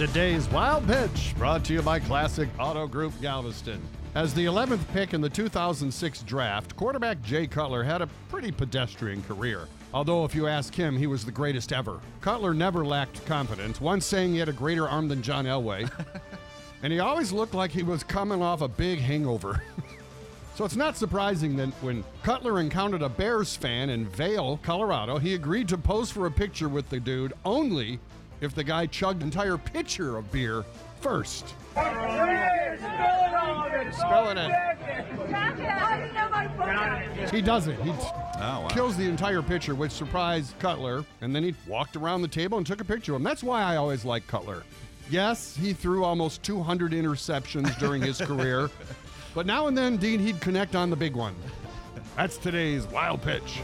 Today's Wild Pitch brought to you by Classic Auto Group Galveston. As the 11th pick in the 2006 draft, quarterback Jay Cutler had a pretty pedestrian career. Although, if you ask him, he was the greatest ever. Cutler never lacked confidence, once saying he had a greater arm than John Elway. and he always looked like he was coming off a big hangover. So it's not surprising that when Cutler encountered a Bears fan in Vail, Colorado, he agreed to pose for a picture with the dude only if the guy chugged an entire pitcher of beer first. Spelling it. He doesn't. He wow. kills the entire pitcher, which surprised Cutler, and then he walked around the table and took a picture of him. That's why I always like Cutler. Yes, he threw almost 200 interceptions during his career, but now and then, Dean, he'd connect on the big one. That's today's wild pitch.